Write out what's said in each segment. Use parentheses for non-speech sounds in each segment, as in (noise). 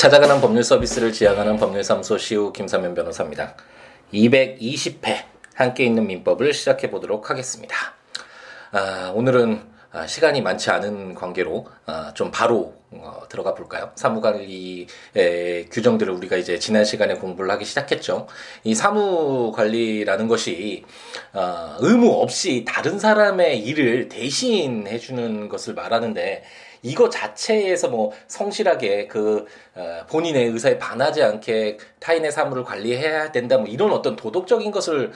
찾아가는 법률 서비스를 지향하는 법률사무소 시우 김사면 변호사입니다. 220회 함께 있는 민법을 시작해 보도록 하겠습니다. 아, 오늘은 아, 시간이 많지 않은 관계로 아, 좀 바로 어, 들어가 볼까요? 사무관리의 규정들을 우리가 이제 지난 시간에 공부를 하기 시작했죠. 이 사무관리라는 것이 어, 의무 없이 다른 사람의 일을 대신해 주는 것을 말하는데 이거 자체에서 뭐 성실하게 그 어, 본인의 의사에 반하지 않게 타인의 사물을 관리해야 된다 뭐 이런 어떤 도덕적인 것을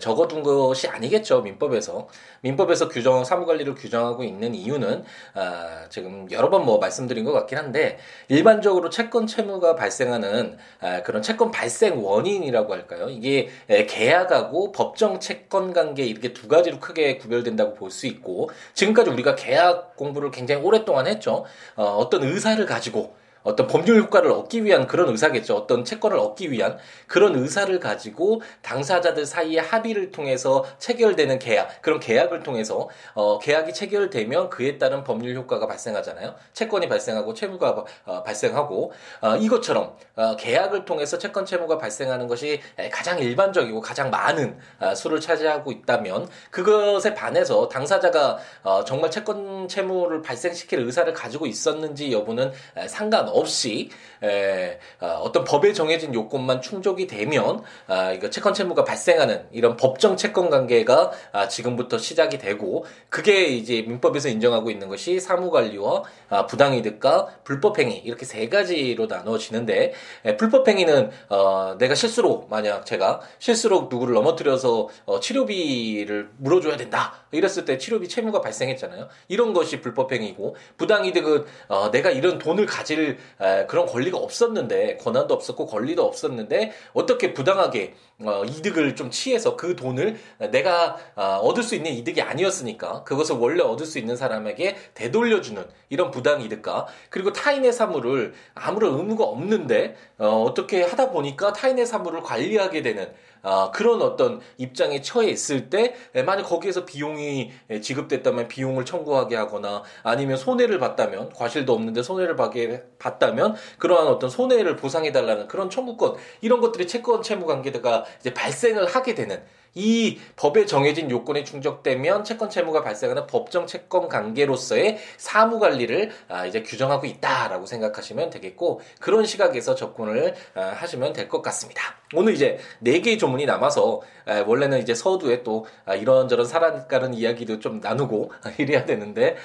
적어둔 것이 아니겠죠 민법에서. 민법에서 규정 사무관리를 규정하고 있는 이유는 아, 지금 여러 번 뭐 말씀드린 것 같긴 한데 일반적으로 채권 채무가 발생하는 아, 그런 채권 발생 원인이라고 할까요? 이게 계약하고 법정 채권 관계 이렇게 두 가지로 크게 구별된다고 볼 수 있고 지금까지 우리가 계약 공부를 굉장히 오랫동안 했죠. 어, 어떤 의사를 가지고 어떤 법률 효과를 얻기 위한 그런 의사겠죠. 어떤 채권을 얻기 위한 그런 의사를 가지고 당사자들 사이의 합의를 통해서 체결되는 계약, 그런 계약을 통해서 어, 계약이 체결되면 그에 따른 법률 효과가 발생하잖아요. 채권이 발생하고 채무가 어, 발생하고 어, 이것처럼 어, 계약을 통해서 채권 채무가 발생하는 것이 가장 일반적이고 가장 많은 어, 수를 차지하고 있다면 그것에 반해서 당사자가 어, 정말 채권 채무를 발생시킬 의사를 가지고 있었는지 여부는 상관 없. 없이 에, 어, 떤 법에 정해진 요건만 충족이 되면 아, 이거 채권 채무가 발생하는 이런 법정 채권 관계가 아, 지금부터 시작이 되고 그게 이제 민법에서 인정하고 있는 것이 사무관리와 아, 부당이득과 불법행위 이렇게 세 가지로 나눠지는데 에, 불법행위는 어, 내가 실수로 만약 제가 실수로 누구를 넘어뜨려서 어, 치료비를 물어줘야 된다. 이랬을 때 치료비 채무가 발생했잖아요. 이런 것이 불법행위고 부당이득은 어, 내가 이런 돈을 가질 에, 그런 권리가 없었는데 권한도 없었고 권리도 없었는데 어떻게 부당하게 어, 이득을 좀 취해서 그 돈을 내가 어, 얻을 수 있는 이득이 아니었으니까 그것을 원래 얻을 수 있는 사람에게 되돌려주는 이런 부당 이득과 그리고 타인의 사물을 아무런 의무가 없는데 어, 어떻게 하다 보니까 타인의 사물을 관리하게 되는 아, 그런 어떤 입장에 처해 있을 때 만약 거기에서 비용이 지급됐다면 비용을 청구하게 하거나 아니면 손해를 봤다면 과실도 없는데 손해를 받게 봤다면 그러한 어떤 손해를 보상해 달라는 그런 청구권 이런 것들이 채권 채무 관계가 이제 발생을 하게 되는 이 법에 정해진 요건이 충족되면 채권 채무가 발생하는 법정 채권 관계로서의 사무 관리를 아, 이제 규정하고 있다라고 생각하시면 되겠고 그런 시각에서 접근을 아, 하시면 될 것 같습니다. 오늘 이제 네 개의 조문이 남아서 아, 원래는 이제 서두에 또 이런저런 살아가는 이야기도 좀 나누고 (laughs) 이래야 되는데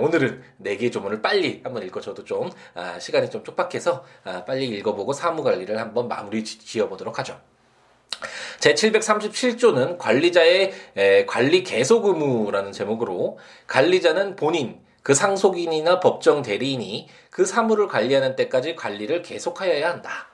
오늘은 네 개의 조문을 빨리 한번 읽어 줘도 좀 시간이 좀 촉박해서 빨리 읽어보고 사무 관리를 한번 마무리 지어보도록 하죠. 제737조는 관리자의 관리 계속 의무라는 제목으로 관리자는 본인, 그 상속인이나 법정 대리인이 그 사물을 관리하는 때까지 관리를 계속하여야 한다.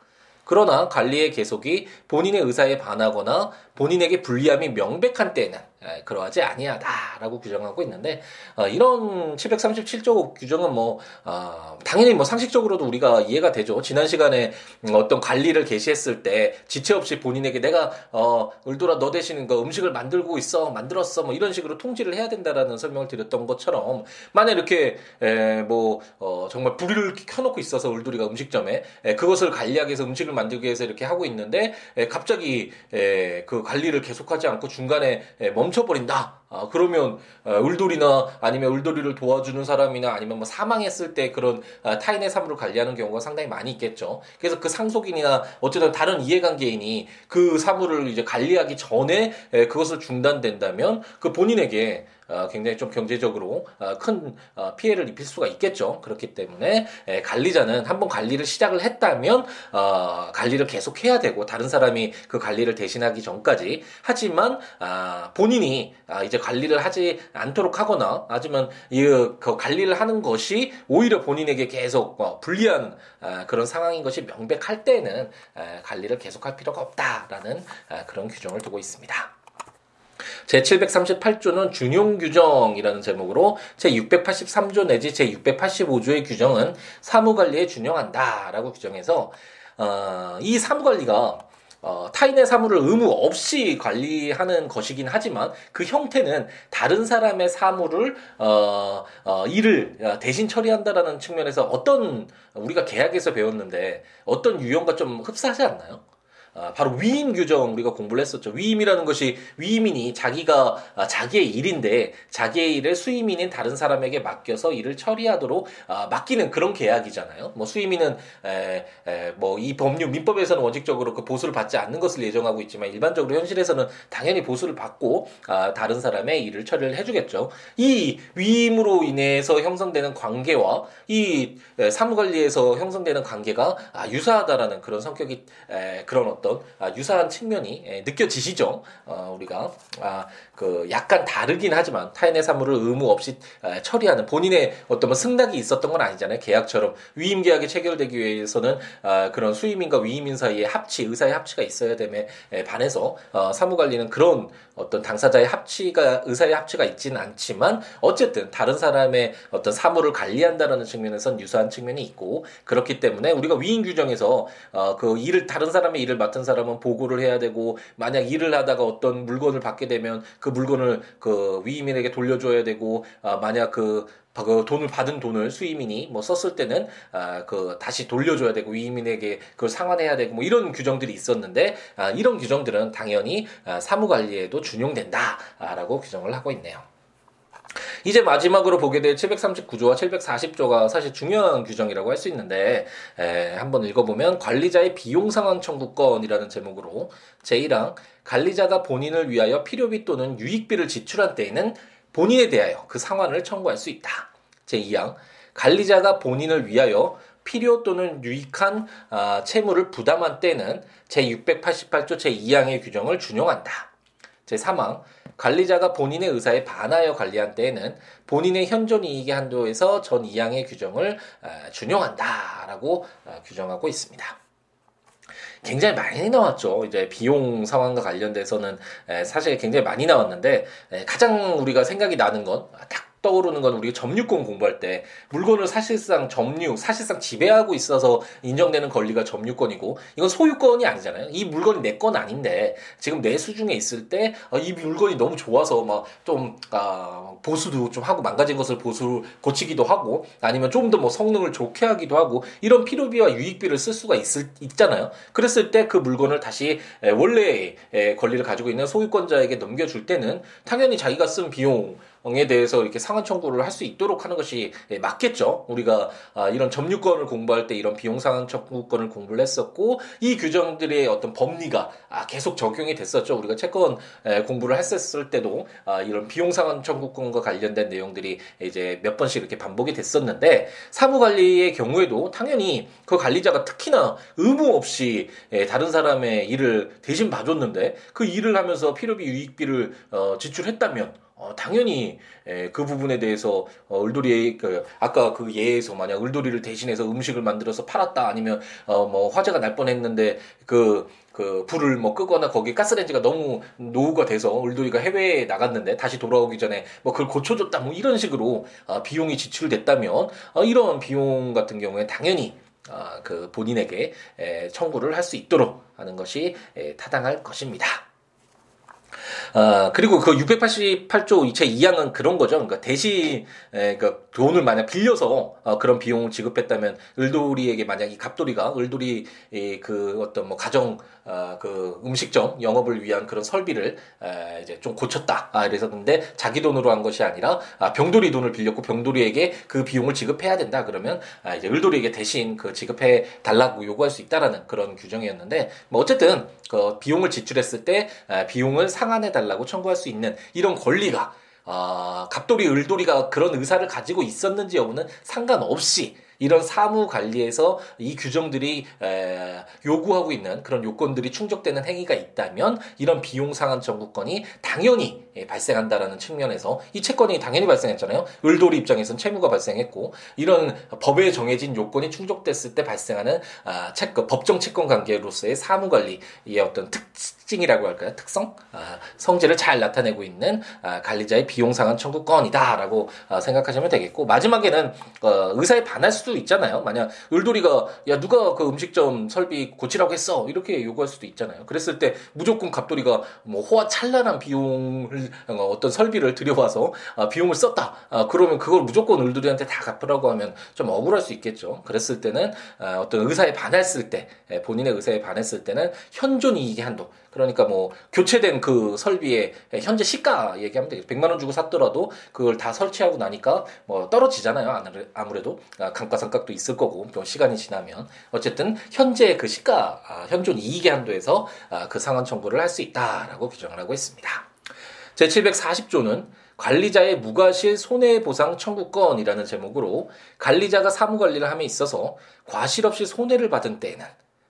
그러나 관리의 계속이 본인의 의사에 반하거나 본인에게 불리함이 명백한 때에는 그러하지 아니하다라고 규정하고 있는데 어, 이런 737조 규정은 뭐 어, 당연히 뭐 상식적으로도 우리가 이해가 되죠. 지난 시간에 어떤 관리를 개시했을 때 지체 없이 본인에게 내가 어 울돌아 너 대신 그 음식을 만들고 있어 만들었어 뭐 이런 식으로 통지를 해야 된다라는 설명을 드렸던 것처럼 만약 이렇게 에, 뭐 어, 정말 불을 켜놓고 있어서 울돌이가 음식점에 에, 그것을 관리하기 위해서 음식을 만들기 위해서 이렇게 하고 있는데 에, 갑자기 에, 그 관리를 계속하지 않고 중간에 에, 멈춰 멈춰버린다. 아, 그러면 어, 울돌이나 아니면 울돌이를 도와주는 사람이나 아니면 뭐 사망했을 때 그런 아, 타인의 삶을 관리하는 경우가 상당히 많이 있겠죠. 그래서 그 상속인이나 어쨌든 다른 이해관계인이 그 사물을 이제 관리하기 전에 에, 그것을 중단된다면 그 본인에게 어, 굉장히 좀 경제적으로 어, 큰 어, 피해를 입힐 수가 있겠죠. 그렇기 때문에 에, 관리자는 한번 관리를 시작을 했다면 어, 관리를 계속 해야 되고 다른 사람이 그 관리를 대신하기 전까지 하지만 아, 본인이 아, 이제 관리를 하지 않도록 하거나 하지만 이그 관리를 하는 것이 오히려 본인에게 계속 어, 불리한 아, 그런 상황인 것이 명백할 때는 아, 관리를 계속할 필요가 없다라는 아, 그런 규정을 두고 있습니다. 제738조는 준용 규정이라는 제목으로 제683조 내지 제685조의 규정은 사무관리에 준용한다 라고 규정해서 어, 이 사무관리가 어, 타인의 사물을 의무 없이 관리하는 것이긴 하지만 그 형태는 다른 사람의 사물을 어, 어, 일을 대신 처리한다라는 측면에서 어떤 우리가 계약에서 배웠는데 어떤 유형과 좀 흡사하지 않나요? 아, 바로 위임 규정 우리가 공부를 했었죠. 위임이라는 것이 위임인이 자기가 아, 자기의 일인데 자기의 일을 수임인인 다른 사람에게 맡겨서 일을 처리하도록 아, 맡기는 그런 계약이잖아요. 뭐 수임인은 뭐 이 법률 민법에서는 원칙적으로 그 보수를 받지 않는 것을 예정하고 있지만 일반적으로 현실에서는 당연히 보수를 받고 다른 사람의 일을 처리를 해주겠죠. 이 위임으로 인해서 형성되는 관계와 이 사무관리에서 형성되는 관계가 유사하다라는 그런 성격이 그런 어떤 어떤 아, 유사한 측면이 예, 느껴지시죠? 어, 우리가 아, 그 약간 다르긴 하지만 타인의 사물을 의무 없이 아, 처리하는 본인의 어떤 뭐 승낙이 있었던 건 아니잖아요. 계약처럼 위임 계약이 체결되기 위해서는 그런 수임인과 위임인 사이에 합치 의사의 합치가 있어야 됨에 반해서 어, 사무관리는 그런 어떤 당사자의 합치가 의사의 합치가 있지는 않지만 어쨌든 다른 사람의 어떤 사물을 관리한다는 측면에선 유사한 측면이 있고 그렇기 때문에 우리가 위임 규정에서 어, 그 일을 다른 사람의 일을 맡은 사람은 보고를 해야 되고 만약 일을 하다가 어떤 물건을 받게 되면 그 물건을 그 위임인에게 돌려줘야 되고 아, 만약 그, 그 돈을 받은 돈을 수임인이 뭐 썼을 때는 아, 그 다시 돌려줘야 되고 위임인에게 그걸 상환해야 되고 뭐 이런 규정들이 있었는데 아, 이런 규정들은 당연히 아, 사무관리에도 준용된다라고 규정을 하고 있네요. 이제 마지막으로 보게 될 739조와 740조가 사실 중요한 규정이라고 할 수 있는데 에, 한번 읽어보면 관리자의 비용 상환 청구권이라는 제목으로 제1항 관리자가 본인을 위하여 필요비 또는 유익비를 지출한 때에는 본인에 대하여 그 상환을 청구할 수 있다. 제2항 관리자가 본인을 위하여 필요 또는 유익한 아, 채무를 부담한 때는 제688조 제2항의 규정을 준용한다. 제3항 관리자가 본인의 의사에 반하여 관리한 때에는 본인의 현존 이익의 한도에서 전 2항의 규정을 아, 준용한다라고 아, 규정하고 있습니다. 굉장히 많이 나왔죠. 이제 비용 상황과 관련돼서는 사실 굉장히 많이 나왔는데 가장 우리가 생각이 나는 건 딱 떠오르는 건 우리가 점유권 공부할 때 물건을 사실상 점유, 사실상 지배하고 있어서 인정되는 권리가 점유권이고 이건 소유권이 아니잖아요. 이 물건이 내 건 아닌데 지금 내 수중에 있을 때이 어, 물건이 너무 좋아서 막좀 아, 보수도 좀 하고 망가진 것을 보수 고치기도 하고 아니면 좀 더 뭐 성능을 좋게 하기도 하고 이런 필요비와 유익비를 쓸 수가 있을 있잖아요. 그랬을 때 그 물건을 다시 원래 권리를 가지고 있는 소유권자에게 넘겨줄 때는 당연히 자기가 쓴 비용 에 대해서 이렇게 상한 청구를 할 수 있도록 하는 것이 예, 맞겠죠. 우리가 아, 이런 점유권을 공부할 때 이런 비용 상한 청구권을 공부를 했었고 이 규정들의 어떤 법리가 아, 계속 적용이 됐었죠. 우리가 채권 공부를 했었을 때도 아, 이런 비용 상한 청구권과 관련된 내용들이 이제 몇 번씩 이렇게 반복이 됐었는데 사무 관리의 경우에도 당연히 그 관리자가 특히나 의무 없이 예, 다른 사람의 일을 대신 봐줬는데 그 일을 하면서 필요비 유익비를 어, 지출했다면 어, 당연히 에, 그 부분에 대해서 어, 을돌이 그 아까 그 예에서 만약 을돌이를 대신해서 음식을 만들어서 팔았다 아니면 어, 뭐 화재가 날 뻔했는데 그, 그 불을 뭐 끄거나 거기 가스레인지가 너무 노후가 돼서 을돌이가 해외에 나갔는데 다시 돌아오기 전에 뭐 그걸 고쳐줬다 뭐 이런 식으로 어, 비용이 지출됐다면 어, 이런 비용 같은 경우에 당연히 어, 그 본인에게 에, 청구를 할 수 있도록 하는 것이 에, 타당할 것입니다. 아, 그리고 그 688조 제 2항은 그런 거죠. 그러니까 대신, 에, 그 돈을 만약 빌려서 어, 그런 비용을 지급했다면 을돌이에게 만약 이 갑돌이가 을돌이 그 어떤 뭐 가정 어, 그 음식점 영업을 위한 그런 설비를 에, 이제 좀 고쳤다. 아, 그래서 근데 자기 돈으로 한 것이 아니라 아, 병돌이 돈을 빌렸고 병돌이에게 그 비용을 지급해야 된다. 그러면 아, 이제 을돌이에게 대신 그 지급해 달라고 요구할 수 있다라는 그런 규정이었는데 뭐 어쨌든 그 비용을 지출했을 때 아, 비용을 상환해 달라고 청구할 수 있는 이런 권리가 아, 갑돌이, 을돌이가 그런 의사를 가지고 있었는지 여부는 상관없이 이런 사무 관리에서 이 규정들이 에, 요구하고 있는 그런 요건들이 충족되는 행위가 있다면 이런 비용 상한 청구권이 당연히 예, 발생한다라는 측면에서 이 채권이 당연히 발생했잖아요. 을돌이 입장에서는 채무가 발생했고 이런 법에 정해진 요건이 충족됐을 때 발생하는 아, 채권, 법정 채권 관계로서의 사무 관리의 어떤 특 징이라고 할까요? 특성, 아, 성질을 잘 나타내고 있는 아, 관리자의 비용 상한 청구권이다라고 아, 생각하시면 되겠고 마지막에는 어, 의사에 반할 수 수도 있잖아요. 만약 을돌이가 야 누가 그 음식점 설비 고치라고 했어 이렇게 요구할 수도 있잖아요. 그랬을 때 무조건 갑돌이가 뭐 호화 찬란한 비용을 어떤 설비를 들여와서 아, 비용을 썼다. 아, 그러면 그걸 무조건 을돌이한테 다 갚으라고 하면 좀 억울할 수 있겠죠. 그랬을 때는 아, 어떤 의사에 반했을 때 예, 본인의 의사에 반했을 때는 현존 이익의 한도 그러니까 뭐 교체된 그 설비의 현재 시가 얘기하면 되겠죠. 100만 원 주고 샀더라도 그걸 다 설치하고 나니까 뭐 떨어지잖아요. 아무래도 아, 감가상각도 있을 거고 또 시간이 지나면 어쨌든 현재 그 시가 아, 현존 이익의 한도에서 아, 그 상환 청구를 할 수 있다라고 규정을 하고 있습니다. 제 740조는 관리자의 무과실 손해보상 청구권이라는 제목으로 관리자가 사무관리를 함에 있어서 과실 없이 손해를 받은 때에는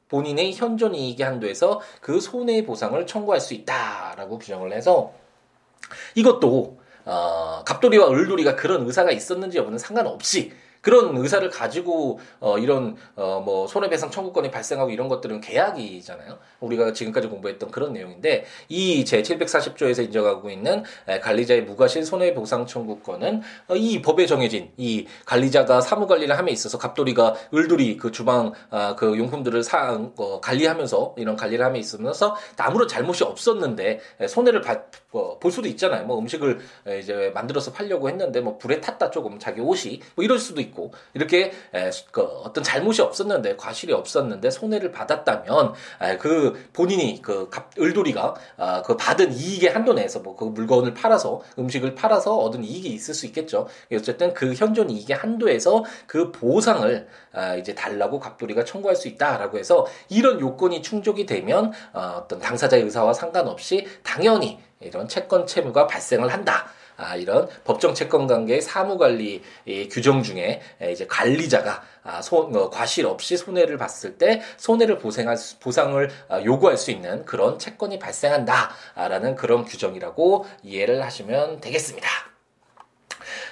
본인의 현존 이익의 한도에서 그 손해 보상을 청구할 수 있다라고 규정을 해서 이것도 어, 갑돌이와 을돌이가 그런 의사가 있었는지 여부는 상관없이 그런 의사를 가지고 어 이런 어 뭐 손해배상 청구권이 발생하고 이런 것들은 계약이잖아요. 우리가 지금까지 공부했던 그런 내용인데 이 제 740조에서 인정하고 있는 관리자의 무과실 손해보상 청구권은 어, 이 법에 정해진 이 관리자가 사무 관리를 함에 있어서 갑돌이가 을돌이 그 주방 아, 그 용품들을 사 어, 관리하면서 이런 관리를 함에 있으면서 아무런 잘못이 없었는데 손해를 받, 어, 볼 수도 있잖아요. 뭐 음식을 이제 만들어서 팔려고 했는데 뭐 불에 탔다 조금 자기 옷이 뭐 이럴 수도 있고 있고 이렇게 그 어떤 잘못이 없었는데 과실이 없었는데 손해를 받았다면 그 본인이 그 을돌이가 아, 그 받은 이익의 한도 내에서 뭐 그 물건을 팔아서 음식을 팔아서 얻은 이익이 있을 수 있겠죠. 어쨌든 그 현존 이익의 한도에서 그 보상을 아, 이제 달라고 갑돌이가 청구할 수 있다라고 해서 이런 요건이 충족이 되면 어, 어떤 당사자의 의사와 상관없이 당연히 이런 채권 채무가 발생을 한다. 아, 이런 법정 채권 관계의 사무 관리 규정 중에 이제 관리자가 아, 손, 어, 과실 없이 손해를 봤을 때 손해를 보상할 보상을 아, 요구할 수 있는 그런 채권이 발생한다라는 그런 규정이라고 이해를 하시면 되겠습니다.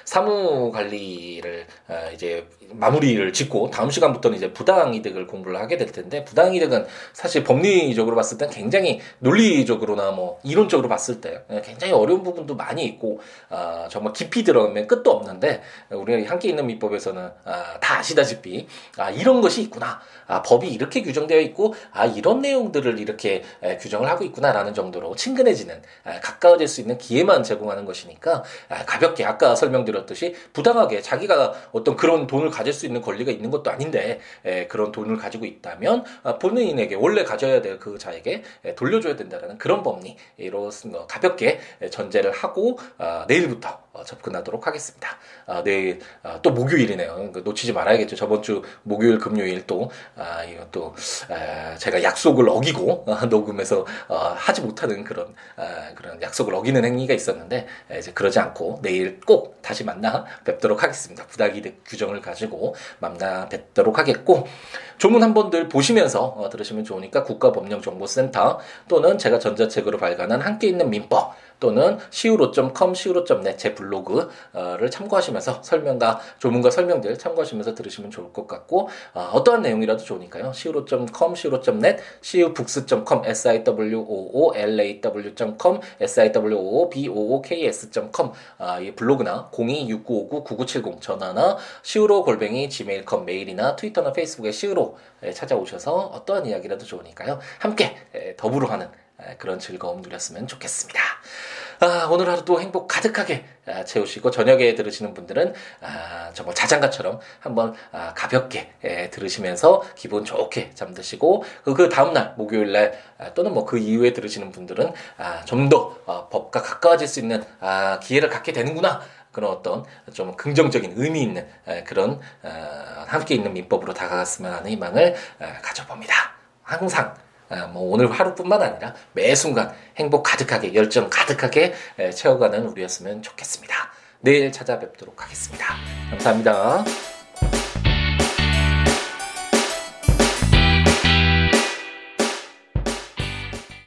사무 관리를 어, 이제 마무리를 짓고 다음 시간부터는 이제 부당이득을 공부를 하게 될 텐데 부당이득은 사실 법리적으로 봤을 땐 굉장히 논리적으로나 뭐 이론적으로 봤을 때 굉장히 어려운 부분도 많이 있고 아, 정말 깊이 들어가면 끝도 없는데 우리가 함께 있는 민법에서는 아, 다 아시다시피 아, 이런 것이 있구나. 아, 법이 이렇게 규정되어 있고 아 이런 내용들을 이렇게 에, 규정을 하고 있구나라는 정도로 친근해지는 에, 가까워질 수 있는 기회만 제공하는 것이니까 아, 가볍게 아까 설명드 렸듯이 부당하게 자기가 어떤 그런 돈을 가질 수 있는 권리가 있는 것도 아닌데 에, 그런 돈을 가지고 있다면 아, 본인에게 원래 가져야 될 그 자에게 에, 돌려줘야 된다는 그런 법리로 어, 가볍게 전제를 하고 아, 내일부터 어, 접근하도록 하겠습니다. 아, 내일 아, 또 목요일이네요. 놓치지 말아야겠죠. 저번 주 목요일, 금요일 또 아, 이것도 아, 제가 약속을 어기고 아, 녹음해서 어, 하지 못하는 그런 아, 그런 약속을 어기는 행위가 있었는데 이제 그러지 않고 내일 꼭 다시 만나 뵙도록 하겠습니다. 부당이득 규정을 가지고 만나 뵙도록 하겠고 조문 한번들 보시면서 어, 들으시면 좋으니까 국가법령정보센터 또는 제가 전자책으로 발간한 함께 있는 민법 또는 siwo.com, siwo.net 제 블로그를 참고하시면서 설명과 조문과 설명들 참고하시면서 들으시면 좋을 것 같고 어, 떠한 내용이라도 좋으니까요. siwo.com, siwo.net, siwbooks.com, siwoolaw.com, siwoobooks.com 아, 이 블로그나 026959-9970 전화나 siwo 골뱅이 gmail.com 메일이나 트위터나 페이스북에 siwo 찾아오셔서 어떠한 이야기라도 좋으니까요. 함께 더불어 하는 그런 즐거움 누렸으면 좋겠습니다. 아, 오늘 하루도 행복 가득하게 아, 채우시고 저녁에 들으시는 분들은 아, 정말 자장가처럼 한번 아, 가볍게 예, 들으시면서 기분 좋게 잠드시고 그, 그 다음날 목요일날 아, 또는 뭐 그 이후에 들으시는 분들은 아, 좀더 어, 법과 가까워질 수 있는 아, 기회를 갖게 되는구나 그런 어떤 좀 긍정적인 의미 있는 그런 어, 함께 있는 민법으로 다가갔으면 하는 희망을 가져봅니다. 항상 아, 뭐 오늘 하루뿐만 아니라 매 순간 행복 가득하게 열정 가득하게 채워가는 우리였으면 좋겠습니다. 내일 찾아뵙도록 하겠습니다. 감사합니다.